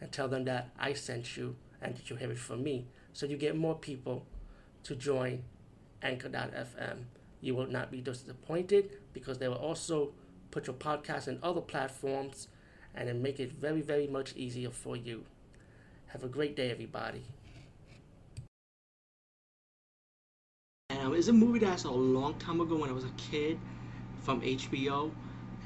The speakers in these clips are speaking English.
and tell them that I sent you and that you have it from me. So you get more people to join Anchor.fm. You will not be disappointed because they will also put your podcast in other platforms and then make it very, very much easier for you. Have a great day, everybody. Um, it's a movie that I saw a long time ago when I was a kid from HBO,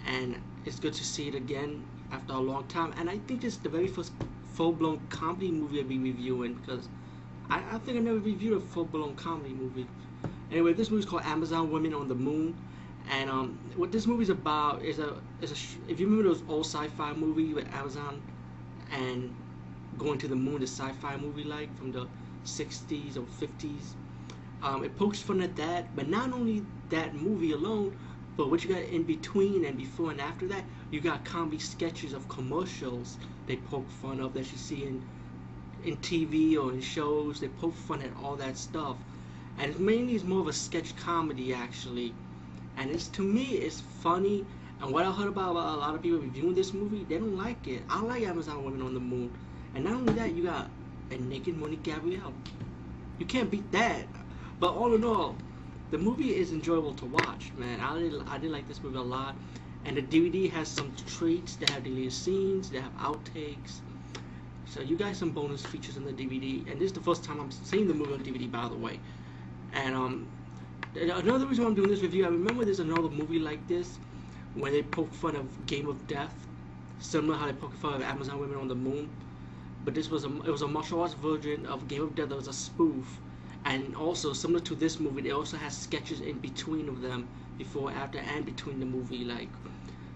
and it's good to see it again after a long time. And I think is the very first full-blown comedy movie I'll be reviewing because I, I think I never reviewed a full-blown comedy movie. Anyway, this movie's called Amazon Women on the Moon, and um, what this movie's about is a is a if you remember those old sci-fi movies with Amazon and going to the moon, the sci-fi movie like from the 60s or 50s. Um, it pokes fun at that, but not only that movie alone, but what you got in between and before and after that, you got comedy sketches of commercials they poke fun of that you see in in TV or in shows. They poke fun at all that stuff, and it mainly is more of a sketch comedy actually. And it's to me, it's funny. And what I heard about, about a lot of people reviewing this movie, they don't like it. I like Amazon Women on the Moon, and not only that, you got a naked Monique Gabrielle. You can't beat that. But all in all, the movie is enjoyable to watch, man. I did, I did like this movie a lot. And the DVD has some treats. They have deleted scenes. They have outtakes. So you got some bonus features in the DVD. And this is the first time I'm seeing the movie on DVD, by the way. And um, another reason I'm doing this review, I remember there's another movie like this when they poke fun of Game of Death, similar how they poke fun of Amazon Women on the Moon. But this was a it was a martial arts version of Game of Death that was a spoof and also similar to this movie they also has sketches in between of them before after and between the movie like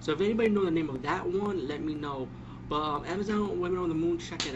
so if anybody know the name of that one let me know. But um, amazon women on the moon check it out